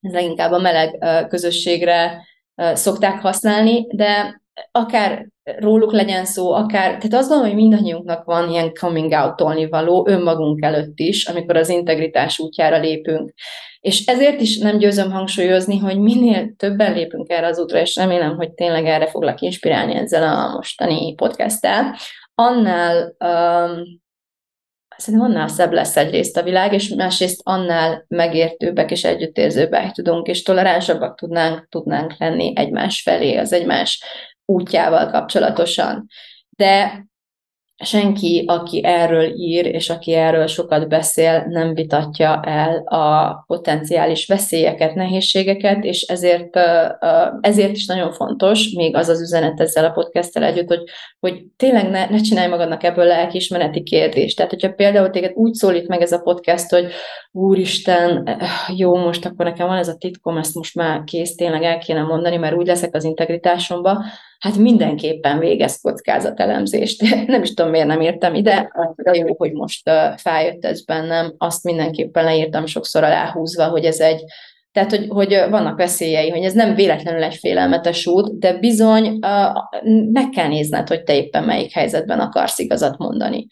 ez leginkább a meleg közösségre szokták használni, de akár róluk legyen szó, akár, tehát azt gondolom, hogy mindannyiunknak van ilyen coming out-olni való önmagunk előtt is, amikor az integritás útjára lépünk. És ezért is nem győzöm hangsúlyozni, hogy minél többen lépünk erre az útra, és remélem, hogy tényleg erre foglak inspirálni ezzel a mostani podcasttel, annál um, szerintem annál szebb lesz egyrészt a világ, és másrészt annál megértőbbek és együttérzőbbek tudunk, és toleránsabbak tudnánk, tudnánk lenni egymás felé, az egymás útjával kapcsolatosan. De senki, aki erről ír, és aki erről sokat beszél, nem vitatja el a potenciális veszélyeket, nehézségeket, és ezért, ezért is nagyon fontos, még az az üzenet ezzel a podcasttel együtt, hogy, hogy tényleg ne, ne csinálj magadnak ebből lelkiismereti kérdést. Tehát, hogyha például téged úgy szólít meg ez a podcast, hogy úristen, jó, most akkor nekem van ez a titkom, ezt most már kész, tényleg el kéne mondani, mert úgy leszek az integritásomba, hát mindenképpen végez kockázatelemzést. Nem is tudom, miért nem írtam ide, de jó, hogy most feljött ez bennem, azt mindenképpen leírtam sokszor aláhúzva, hogy ez egy, tehát, hogy, hogy vannak veszélyei, hogy ez nem véletlenül egy félelmetes út, de bizony uh, meg kell nézned, hogy te éppen melyik helyzetben akarsz igazat mondani.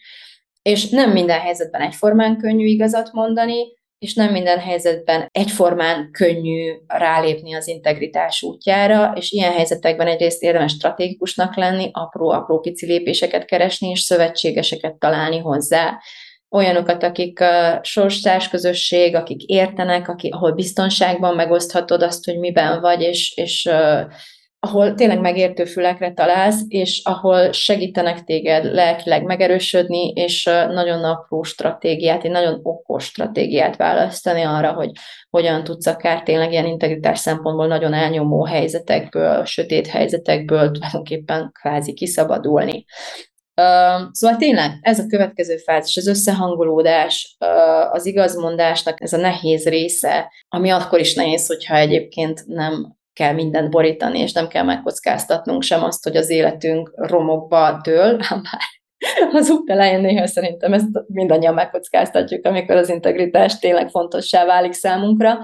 És nem minden helyzetben egyformán könnyű igazat mondani, és nem minden helyzetben egyformán könnyű rálépni az integritás útjára, és ilyen helyzetekben egyrészt érdemes stratégikusnak lenni, apró-apró pici lépéseket keresni, és szövetségeseket találni hozzá. Olyanokat, akik a sorstárs közösség, akik értenek, akik, ahol biztonságban megoszthatod azt, hogy miben vagy, és, és ahol tényleg megértő fülekre találsz, és ahol segítenek téged lelkileg megerősödni, és nagyon apró stratégiát, egy nagyon okos stratégiát választani arra, hogy hogyan tudsz akár tényleg ilyen integritás szempontból nagyon elnyomó helyzetekből, sötét helyzetekből tulajdonképpen kvázi kiszabadulni. Uh, szóval tényleg ez a következő fázis, az összehangolódás, uh, az igazmondásnak ez a nehéz része, ami akkor is nehéz, hogyha egyébként nem kell mindent borítani, és nem kell megkockáztatnunk sem azt, hogy az életünk romokba dől, bár az út elején néha szerintem ezt mindannyian megkockáztatjuk, amikor az integritás tényleg fontossá válik számunkra,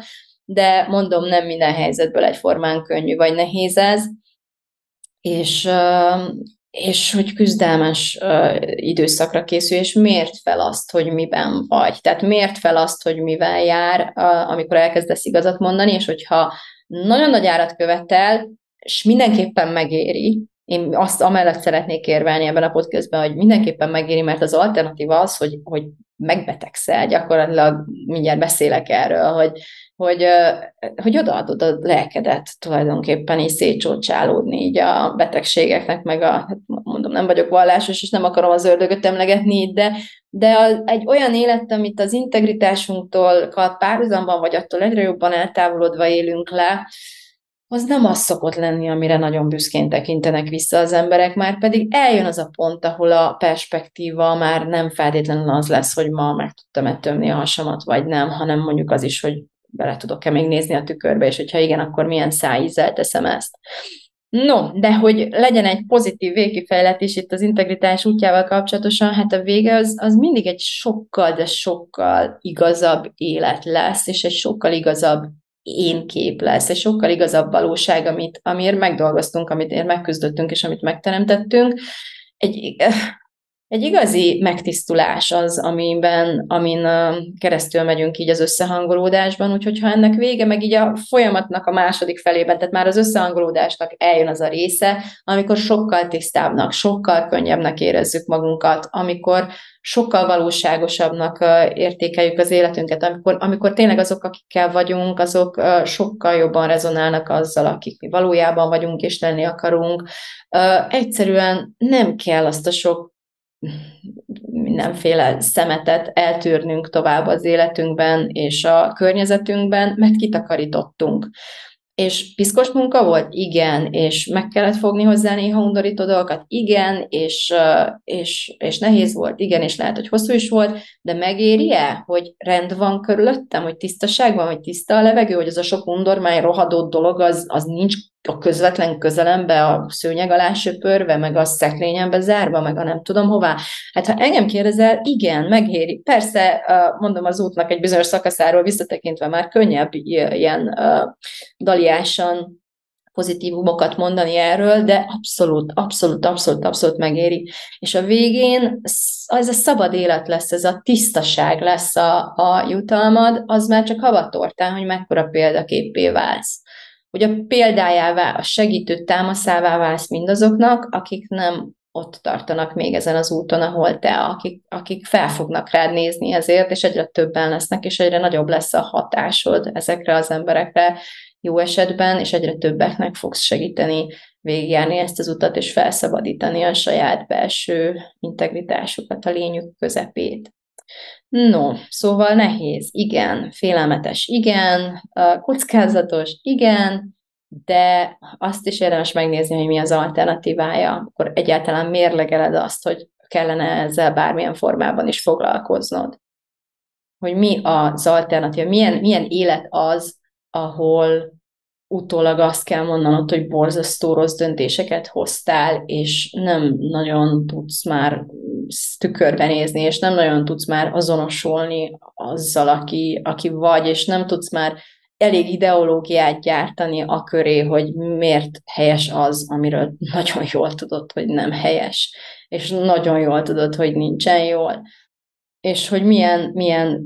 de mondom, nem minden helyzetből egyformán könnyű vagy nehéz ez, és, és hogy küzdelmes időszakra készül, és miért fel azt, hogy miben vagy. Tehát miért fel azt, hogy mivel jár, amikor elkezdesz igazat mondani, és hogyha nagyon nagy árat követel, és mindenképpen megéri. Én azt amellett szeretnék érvelni ebben a podcastben, hogy mindenképpen megéri, mert az alternatíva az, hogy, hogy megbetegszel, gyakorlatilag mindjárt beszélek erről, hogy, hogy, hogy odaadod a lelkedet tulajdonképpen így szétcsócsálódni így a betegségeknek, meg a, hát mondom, nem vagyok vallásos, és nem akarom az ördögöt emlegetni de, de egy olyan élet, amit az integritásunktól párhuzamban, vagy attól egyre jobban eltávolodva élünk le, az nem az szokott lenni, amire nagyon büszkén tekintenek vissza az emberek, már pedig eljön az a pont, ahol a perspektíva már nem feltétlenül az lesz, hogy ma meg tudtam-e tömni a hasamat, vagy nem, hanem mondjuk az is, hogy bele tudok-e még nézni a tükörbe, és hogyha igen, akkor milyen szájízzel teszem ezt. No, de hogy legyen egy pozitív végkifejlet is itt az integritás útjával kapcsolatosan, hát a vége az, az mindig egy sokkal, de sokkal igazabb élet lesz, és egy sokkal igazabb én kép lesz, egy sokkal igazabb valóság, amit, amiért megdolgoztunk, amit megküzdöttünk, és amit megteremtettünk. Egy, egy igazi megtisztulás az, amiben, amin keresztül megyünk így az összehangolódásban, úgyhogy ha ennek vége, meg így a folyamatnak a második felében, tehát már az összehangolódásnak eljön az a része, amikor sokkal tisztábbnak, sokkal könnyebbnek érezzük magunkat, amikor sokkal valóságosabbnak értékeljük az életünket, amikor, amikor tényleg azok, akikkel vagyunk, azok sokkal jobban rezonálnak azzal, akik mi valójában vagyunk és lenni akarunk. Egyszerűen nem kell azt a sok mindenféle szemetet eltűrnünk tovább az életünkben és a környezetünkben, mert kitakarítottunk. És piszkos munka volt? Igen. És meg kellett fogni hozzá néha undorító dolgokat? Igen. És, és, és nehéz volt? Igen. És lehet, hogy hosszú is volt, de megéri-e, hogy rend van körülöttem, hogy tisztaság van, hogy tiszta a levegő, hogy az a sok undormány rohadott dolog, az, az nincs a közvetlen közelembe, a szőnyeg alá söpörve, meg a szekrényembe zárva, meg a nem tudom hová. Hát ha engem kérdezel, igen, megéri. Persze, mondom az útnak egy bizonyos szakaszáról visszatekintve már könnyebb ilyen daliásan pozitívumokat mondani erről, de abszolút, abszolút, abszolút, abszolút megéri. És a végén az a szabad élet lesz, ez a tisztaság lesz a, a jutalmad, az már csak havatortán, hogy mekkora példaképé válsz hogy a példájává, a segítő támaszává válsz mindazoknak, akik nem ott tartanak még ezen az úton, ahol te, akik, akik fel fognak rád nézni ezért, és egyre többen lesznek, és egyre nagyobb lesz a hatásod ezekre az emberekre jó esetben, és egyre többeknek fogsz segíteni végigjárni ezt az utat, és felszabadítani a saját belső integritásukat, a lényük közepét. No, szóval nehéz, igen, félelmetes, igen, kockázatos, igen, de azt is érdemes megnézni, hogy mi az alternatívája, akkor egyáltalán mérlegeled azt, hogy kellene ezzel bármilyen formában is foglalkoznod. Hogy mi az alternatíva, milyen, milyen élet az, ahol utólag azt kell mondanod, hogy borzasztó rossz döntéseket hoztál, és nem nagyon tudsz már tükörben nézni, és nem nagyon tudsz már azonosulni azzal, aki, aki vagy, és nem tudsz már elég ideológiát gyártani a köré, hogy miért helyes az, amiről nagyon jól tudod, hogy nem helyes, és nagyon jól tudod, hogy nincsen jól, és hogy milyen, milyen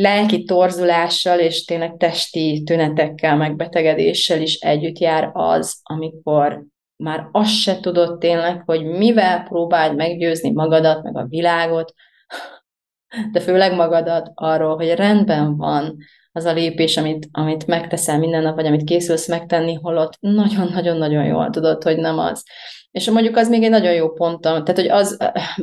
lelki torzulással és tényleg testi tünetekkel, megbetegedéssel is együtt jár az, amikor már azt se tudod tényleg, hogy mivel próbáld meggyőzni magadat, meg a világot, de főleg magadat arról, hogy rendben van az a lépés, amit, amit megteszel minden nap, vagy amit készülsz megtenni, holott nagyon-nagyon-nagyon jól tudod, hogy nem az. És mondjuk az még egy nagyon jó pontom, tehát hogy az,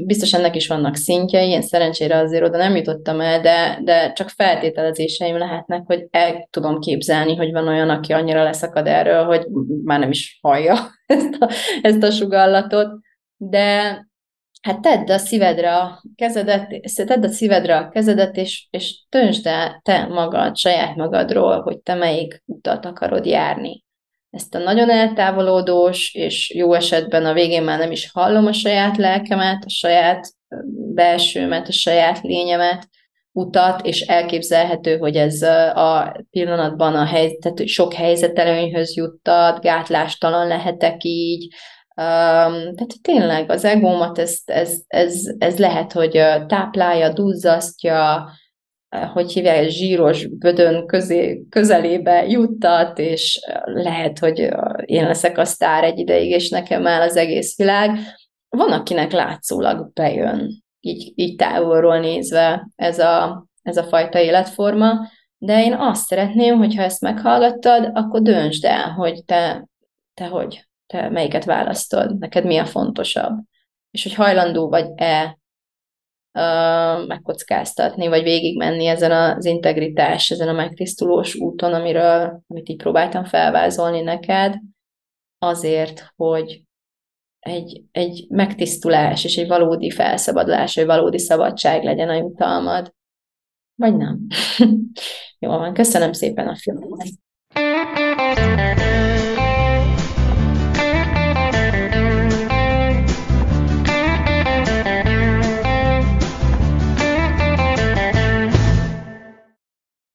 biztos ennek is vannak szintjei, én szerencsére azért oda nem jutottam el, de, de csak feltételezéseim lehetnek, hogy el tudom képzelni, hogy van olyan, aki annyira leszakad erről, hogy már nem is hallja ezt a, ezt a sugallatot, de hát tedd a szívedre a kezedet, tedd a szívedre a kezedet, és, és döntsd el te magad, saját magadról, hogy te melyik utat akarod járni. Ezt a nagyon eltávolódós, és jó esetben a végén már nem is hallom a saját lelkemet, a saját belsőmet, a saját lényemet, utat, és elképzelhető, hogy ez a pillanatban a helyzet, sok helyzetelőnyhöz juttat, gátlástalan lehetek így, tehát tényleg az egómat ez, ez, ez, ez lehet, hogy táplálja, duzzasztja, hogy hívják, zsíros bödön közé, közelébe juttat, és lehet, hogy én leszek a sztár egy ideig, és nekem áll az egész világ. Van, akinek látszólag bejön, így, így távolról nézve ez a, ez a fajta életforma, de én azt szeretném, hogyha ezt meghallgattad, akkor döntsd el, hogy te, te hogy, te melyiket választod, neked mi a fontosabb, és hogy hajlandó vagy-e megkockáztatni, vagy végigmenni ezen az integritás, ezen a megtisztulós úton, amiről, amit így próbáltam felvázolni neked, azért, hogy egy, egy megtisztulás és egy valódi felszabadulás, egy valódi szabadság legyen a jutalmad. Vagy nem. Jó van, köszönöm szépen a filmet.